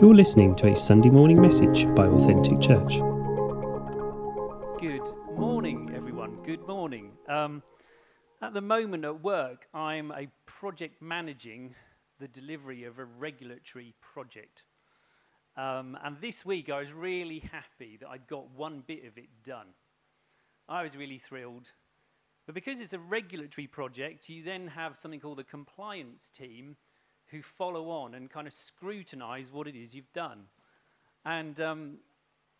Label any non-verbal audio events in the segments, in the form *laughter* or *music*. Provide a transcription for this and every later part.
You're listening to a Sunday morning message by Authentic Church. Good morning, everyone. Good morning. Um, at the moment at work, I'm a project managing the delivery of a regulatory project. Um, and this week, I was really happy that I'd got one bit of it done. I was really thrilled. But because it's a regulatory project, you then have something called a compliance team who follow on and kind of scrutinize what it is you've done. And um,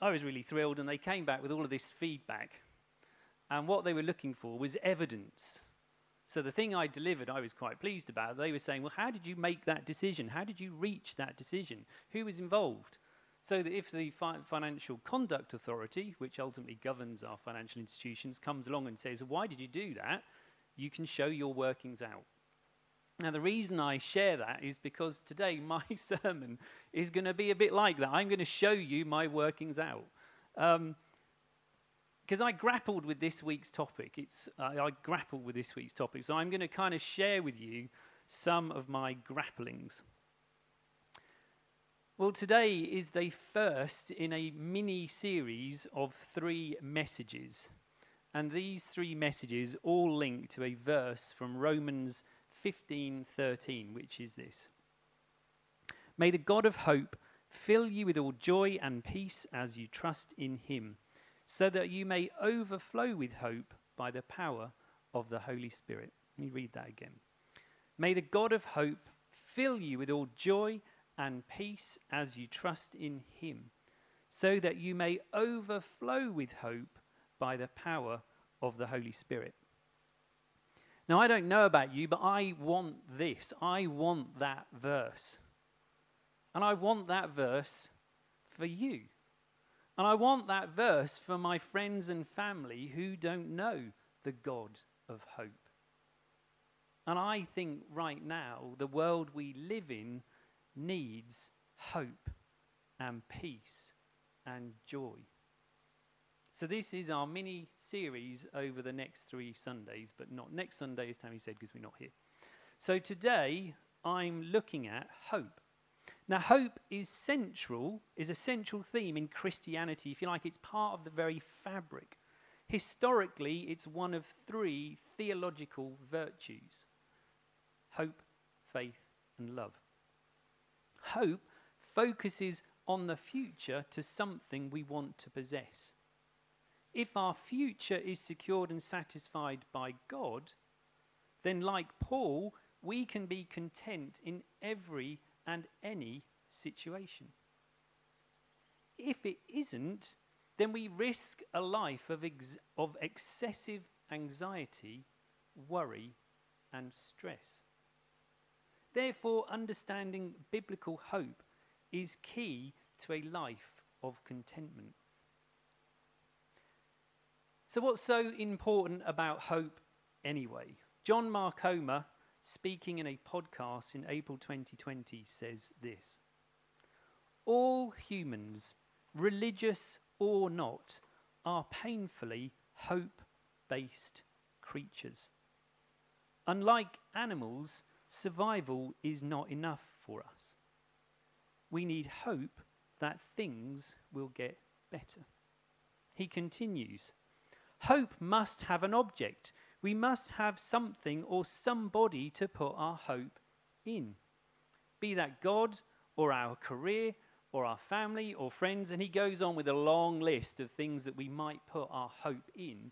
I was really thrilled, and they came back with all of this feedback. And what they were looking for was evidence. So the thing I delivered, I was quite pleased about. They were saying, Well, how did you make that decision? How did you reach that decision? Who was involved? So that if the fi- Financial Conduct Authority, which ultimately governs our financial institutions, comes along and says, Why did you do that? you can show your workings out. Now, the reason I share that is because today my *laughs* sermon is going to be a bit like that. I'm going to show you my workings out. Because um, I grappled with this week's topic. It's, uh, I grappled with this week's topic. So I'm going to kind of share with you some of my grapplings. Well, today is the first in a mini series of three messages. And these three messages all link to a verse from Romans 15:13, which is this. May the God of hope fill you with all joy and peace as you trust in him, so that you may overflow with hope by the power of the Holy Spirit. Let me read that again. May the God of hope fill you with all joy and peace as you trust in him, so that you may overflow with hope by the power of the Holy Spirit. Now, I don't know about you, but I want this. I want that verse. And I want that verse for you. And I want that verse for my friends and family who don't know the God of hope. And I think right now, the world we live in needs hope and peace and joy. So, this is our mini series over the next three Sundays, but not next Sunday, as Tammy said, because we're not here. So, today I'm looking at hope. Now, hope is central, is a central theme in Christianity. If you like, it's part of the very fabric. Historically, it's one of three theological virtues hope, faith, and love. Hope focuses on the future to something we want to possess if our future is secured and satisfied by God, then, like Paul, we can be content in every and any situation. If it isn't, then we risk a life of, ex- of excessive anxiety, worry, and stress. Therefore, understanding biblical hope is key to a life of contentment. So, what's so important about hope anyway? John Mark Comer, speaking in a podcast in April 2020, says this All humans, religious or not, are painfully hope based creatures. Unlike animals, survival is not enough for us. We need hope that things will get better. He continues Hope must have an object. We must have something or somebody to put our hope in. Be that God or our career or our family or friends. And he goes on with a long list of things that we might put our hope in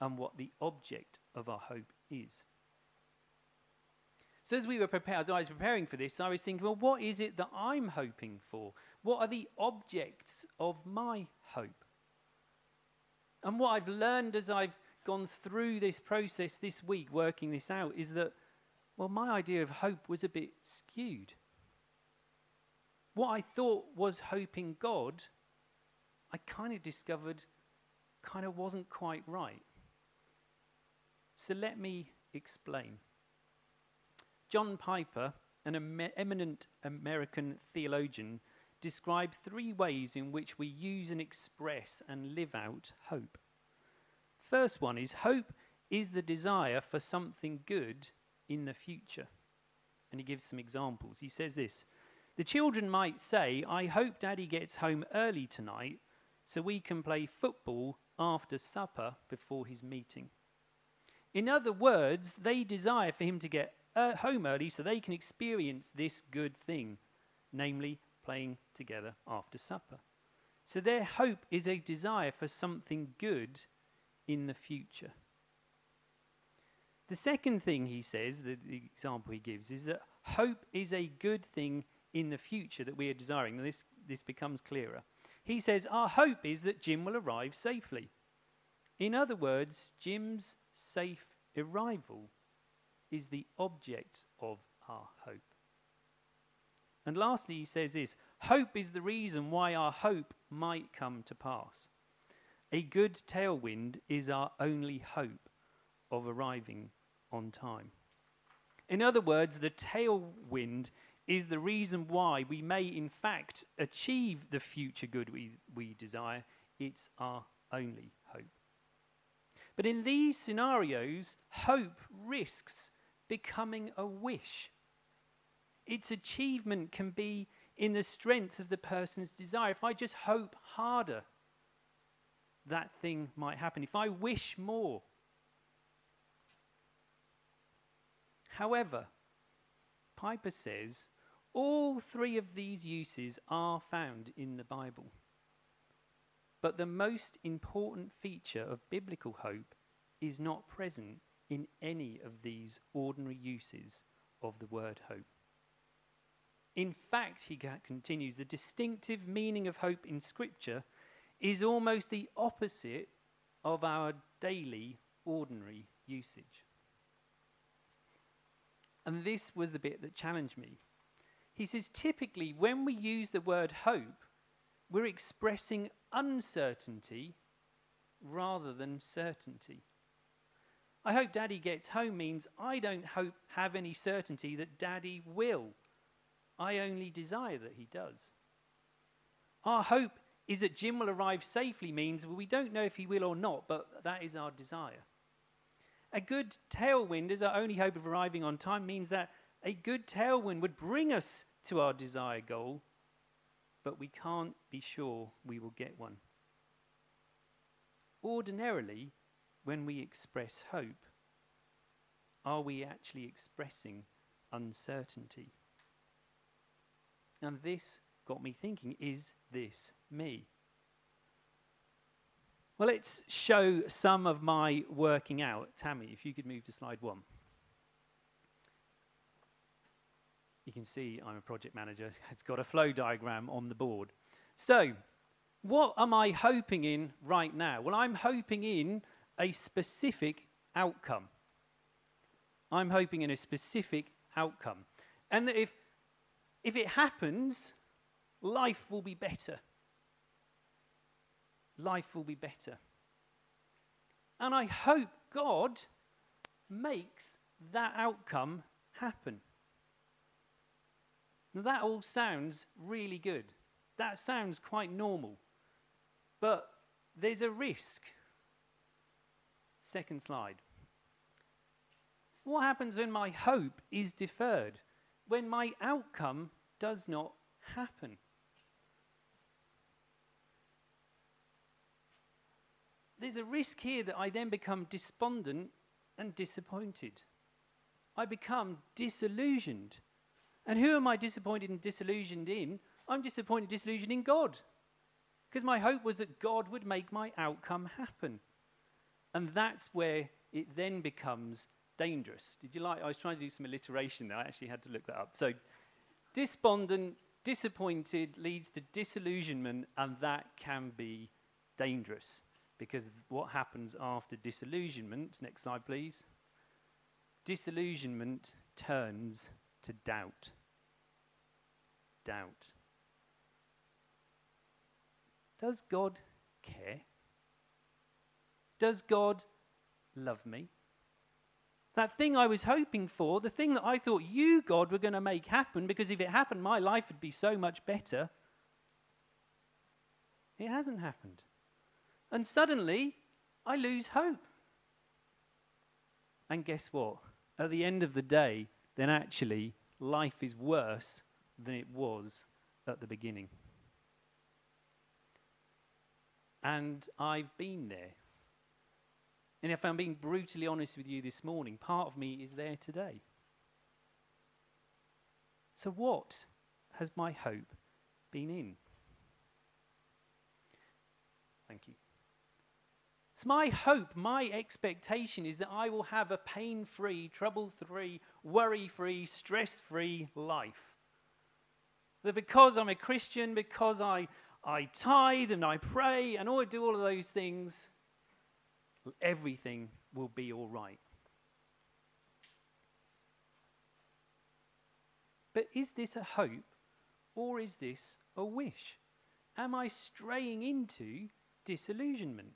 and what the object of our hope is. So, as we were prepared, as I was preparing for this, I was thinking, well, what is it that I'm hoping for? What are the objects of my hope? And what I've learned as I've gone through this process this week, working this out, is that, well, my idea of hope was a bit skewed. What I thought was hoping God, I kind of discovered kind of wasn't quite right. So let me explain. John Piper, an em- eminent American theologian, describe three ways in which we use and express and live out hope. First one is hope is the desire for something good in the future. And he gives some examples. He says this The children might say, I hope daddy gets home early tonight so we can play football after supper before his meeting. In other words, they desire for him to get uh, home early so they can experience this good thing, namely playing together after supper. So their hope is a desire for something good in the future. The second thing he says, the, the, example he gives, is that hope is a good thing in the future that we are desiring. This, this becomes clearer. He says, Our hope is that Jim will arrive safely. In other words, Jim's safe arrival is the object of our hope. And lastly, he says this hope is the reason why our hope might come to pass. A good tailwind is our only hope of arriving on time. In other words, the tailwind is the reason why we may, in fact, achieve the future good we, we desire. It's our only hope. But in these scenarios, hope risks becoming a wish. Its achievement can be in the strength of the person's desire. If I just hope harder, that thing might happen. If I wish more. However, Piper says all three of these uses are found in the Bible. But the most important feature of biblical hope is not present in any of these ordinary uses of the word hope. In fact, he continues, the distinctive meaning of hope in Scripture is almost the opposite of our daily, ordinary usage. And this was the bit that challenged me. He says, typically, when we use the word hope, we're expressing uncertainty rather than certainty. I hope daddy gets home means I don't hope have any certainty that daddy will. I only desire that he does. Our hope is that Jim will arrive safely means we don't know if he will or not, but that is our desire. A good tailwind is our only hope of arriving on time means that a good tailwind would bring us to our desired goal, but we can't be sure we will get one. Ordinarily, when we express hope, are we actually expressing uncertainty? And this got me thinking is this me? Well, let's show some of my working out. Tammy, if you could move to slide one. You can see I'm a project manager. *laughs* It's got a flow diagram on the board. So, what am I hoping in right now? Well, I'm hoping in a specific outcome. I'm hoping in a specific outcome. And that if, if it happens, life will be better. Life will be better. And I hope God makes that outcome happen. Now, that all sounds really good. That sounds quite normal. But there's a risk. Second slide. What happens when my hope is deferred? When my outcome does not happen? There's a risk here that I then become despondent and disappointed. I become disillusioned and who am I disappointed and disillusioned in? I'm disappointed, disillusioned in God. Because my hope was that God would make my outcome happen. And that's where it then becomes dangerous. Did you like? I was trying to do some alliteration there. I actually had to look that up. So, despondent, disappointed leads to disillusionment, and that can be dangerous. Because what happens after disillusionment, next slide please, disillusionment turns to doubt doubt. Does God care? Does God love me? That thing I was hoping for, the thing that I thought you, God, were going to make happen, because if it happened, my life would be so much better. It hasn't happened. And suddenly, I lose hope. And guess what? At the end of the day, then actually, life is worse than it was at the beginning. And I've been there. And if I'm being brutally honest with you this morning, part of me is there today. So, what has my hope been in? Thank you. It's my hope, my expectation is that I will have a pain free, trouble free, worry free, stress free life. That because I'm a Christian, because I, I tithe and I pray and I do all of those things, everything will be all right. But is this a hope or is this a wish? Am I straying into disillusionment?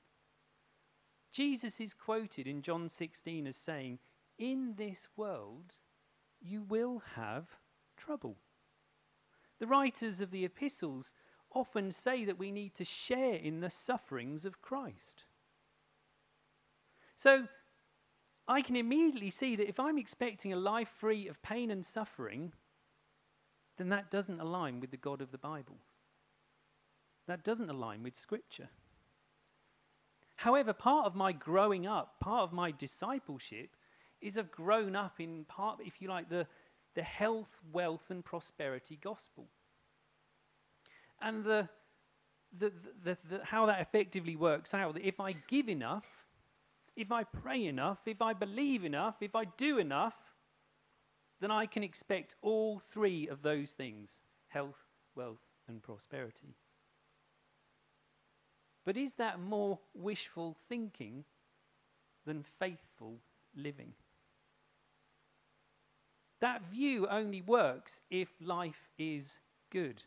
Jesus is quoted in John 16 as saying, In this world you will have trouble. The writers of the epistles often say that we need to share in the sufferings of Christ. So I can immediately see that if I'm expecting a life free of pain and suffering, then that doesn't align with the God of the Bible. That doesn't align with Scripture. However, part of my growing up, part of my discipleship, is I've grown up in part, if you like, the, the health, wealth, and prosperity gospel. And the, the, the, the, how that effectively works out that if I give enough, if I pray enough, if I believe enough, if I do enough, then I can expect all three of those things health, wealth, and prosperity. But is that more wishful thinking than faithful living? That view only works if life is good.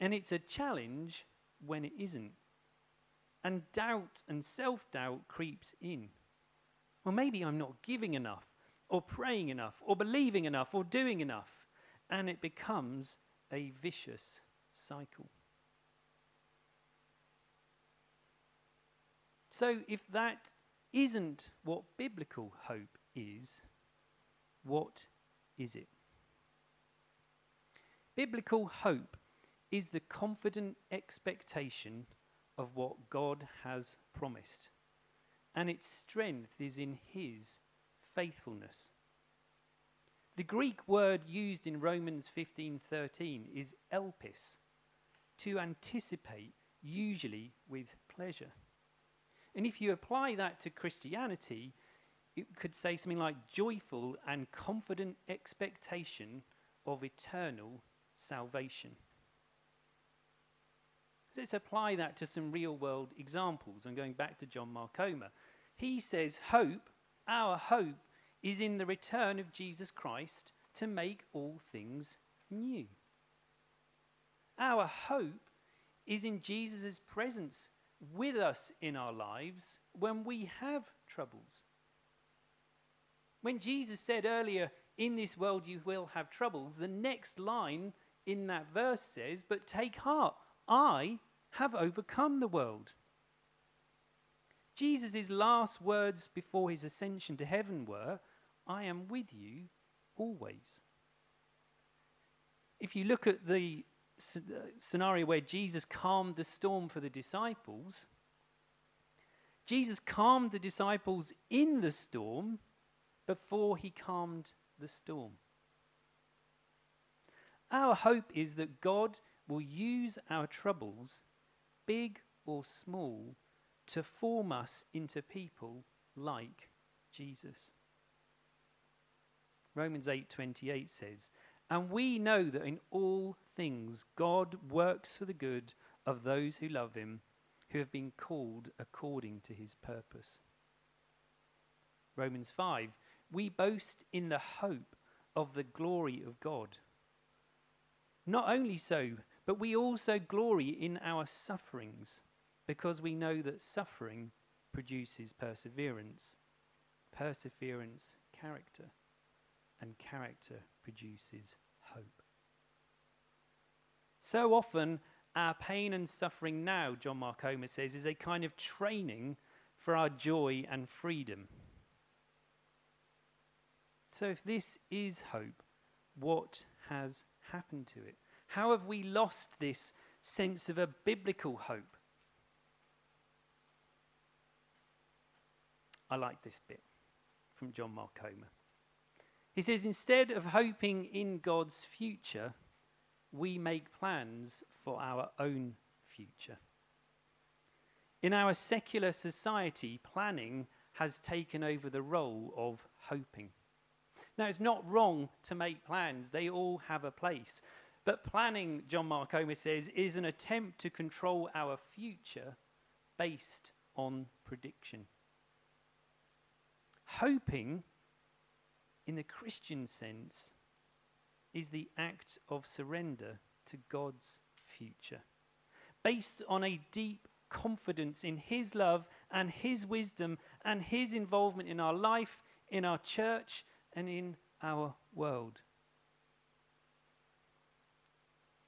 And it's a challenge when it isn't. And doubt and self doubt creeps in. Well, maybe I'm not giving enough, or praying enough, or believing enough, or doing enough. And it becomes a vicious cycle. So, if that isn't what biblical hope is, what is it? Biblical hope is the confident expectation of what God has promised, and its strength is in His faithfulness. The Greek word used in Romans 15:13 is elpis, to anticipate, usually with pleasure. And if you apply that to Christianity, it could say something like joyful and confident expectation of eternal salvation. Let's apply that to some real world examples. I'm going back to John Mark Comer. He says, Hope, our hope, is in the return of Jesus Christ to make all things new. Our hope is in Jesus' presence with us in our lives when we have troubles. When Jesus said earlier, In this world you will have troubles, the next line in that verse says, But take heart, I have overcome the world. Jesus' last words before his ascension to heaven were, I am with you always. If you look at the uh, scenario where Jesus calmed the storm for the disciples, Jesus calmed the disciples in the storm before he calmed the storm. Our hope is that God will use our troubles, big or small, to form us into people like Jesus. Romans 8:28 says, "And we know that in all things God works for the good of those who love him, who have been called according to his purpose. Romans 5 We boast in the hope of the glory of God. Not only so, but we also glory in our sufferings, because we know that suffering produces perseverance, perseverance, character, and character produces hope. So often, our pain and suffering now, John Mark Comer says, is a kind of training for our joy and freedom. So, if this is hope, what has happened to it? How have we lost this sense of a biblical hope? I like this bit from John Mark Comer. He says, instead of hoping in God's future, we make plans for our own future. In our secular society, planning has taken over the role of hoping. Now, it's not wrong to make plans, they all have a place. But planning, John Mark says, is an attempt to control our future based on prediction. Hoping, in the Christian sense, is the act of surrender to God's future, based on a deep confidence in His love and His wisdom and His involvement in our life, in our church, and in our world.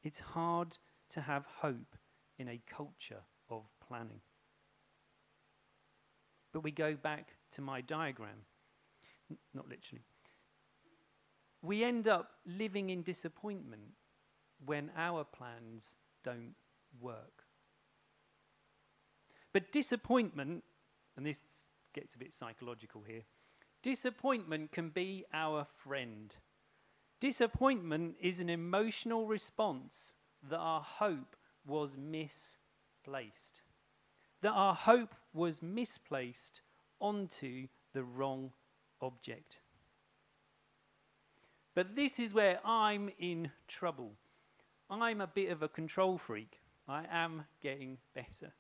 It's hard to have hope in a culture of planning. But we go back to my diagram, N- not literally. We end up living in disappointment when our plans don't work. But disappointment, and this gets a bit psychological here, disappointment can be our friend. Disappointment is an emotional response that our hope was misplaced. That our hope was misplaced onto the wrong object. But this is where I'm in trouble. I'm a bit of a control freak. I am getting better.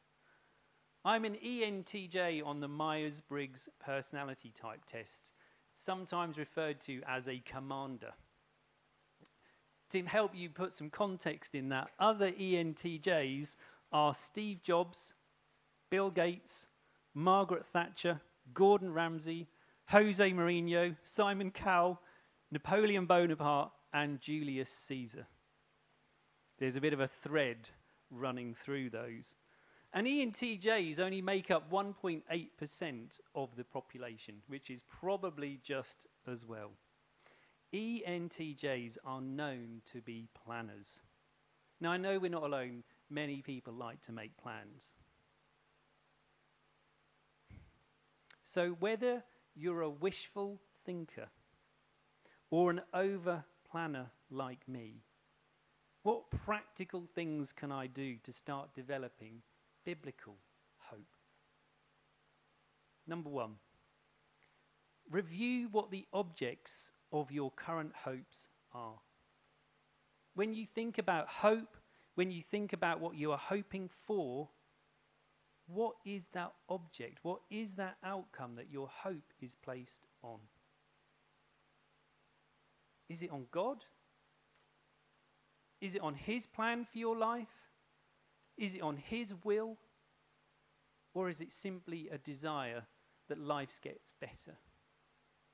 I'm an ENTJ on the Myers Briggs personality type test, sometimes referred to as a commander. To help you put some context in that, other ENTJs are Steve Jobs, Bill Gates, Margaret Thatcher, Gordon Ramsay, Jose Mourinho, Simon Cowell, Napoleon Bonaparte, and Julius Caesar. There's a bit of a thread running through those. And ENTJs only make up 1.8% of the population, which is probably just as well. ENTJs are known to be planners. Now, I know we're not alone. Many people like to make plans. So, whether you're a wishful thinker or an over planner like me, what practical things can I do to start developing biblical hope? Number one, review what the objects of your current hopes are. When you think about hope, when you think about what you are hoping for, what is that object? What is that outcome that your hope is placed on? Is it on God? Is it on His plan for your life? Is it on His will? Or is it simply a desire that life gets better?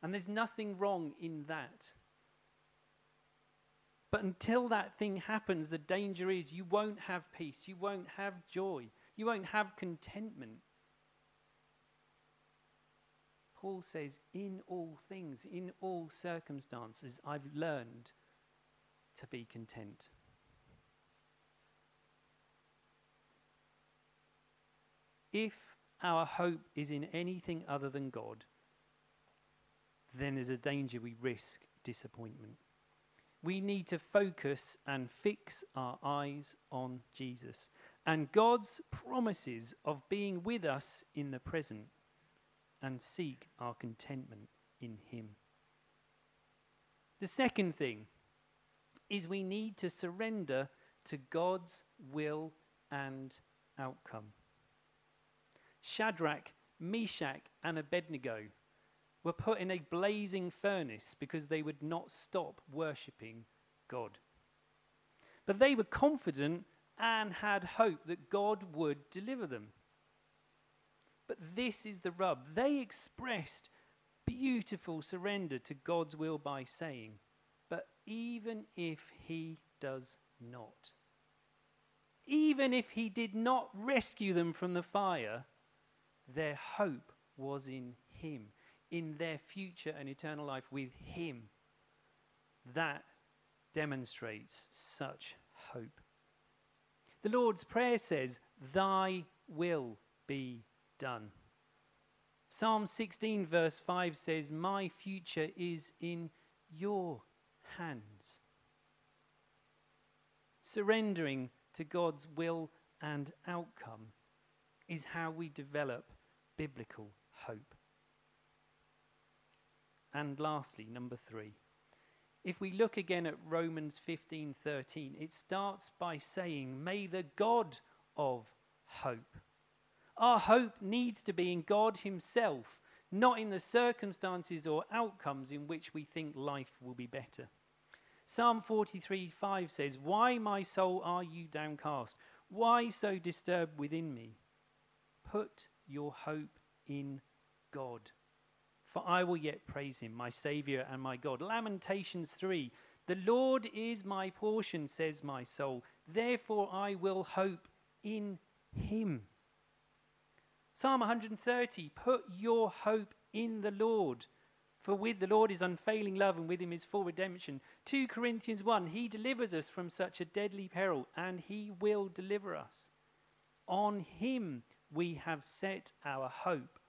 And there's nothing wrong in that. But until that thing happens, the danger is you won't have peace, you won't have joy, you won't have contentment. Paul says, in all things, in all circumstances, I've learned to be content. If our hope is in anything other than God, then there's a danger we risk disappointment. We need to focus and fix our eyes on Jesus and God's promises of being with us in the present and seek our contentment in Him. The second thing is we need to surrender to God's will and outcome. Shadrach, Meshach, and Abednego were put in a blazing furnace because they would not stop worshipping God. But they were confident and had hope that God would deliver them. But this is the rub. They expressed beautiful surrender to God's will by saying, But even if He does not, even if He did not rescue them from the fire, their hope was in Him, in their future and eternal life with Him. That demonstrates such hope. The Lord's Prayer says, Thy will be done. Psalm 16, verse 5 says, My future is in your hands. Surrendering to God's will and outcome is how we develop biblical hope. And lastly, number three. If we look again at Romans 15:13, it starts by saying, "May the God of hope." Our hope needs to be in God himself, not in the circumstances or outcomes in which we think life will be better. Psalm 43:5 says, "Why, my soul, are you downcast? Why so disturbed within me? Put your hope in God." For I will yet praise him, my Saviour and my God. Lamentations 3 The Lord is my portion, says my soul. Therefore I will hope in him. Psalm 130 Put your hope in the Lord. For with the Lord is unfailing love, and with him is full redemption. 2 Corinthians 1 He delivers us from such a deadly peril, and he will deliver us. On him we have set our hope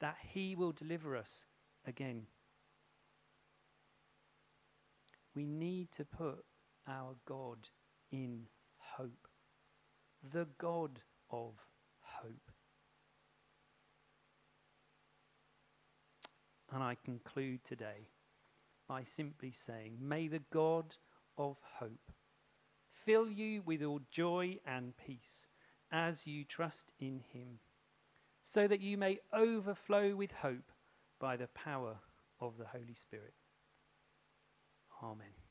that he will deliver us again. We need to put our God in hope, the God of hope. And I conclude today by simply saying, May the God of hope fill you with all joy and peace as you trust in him, so that you may overflow with hope by the power of the Holy Spirit. Amen.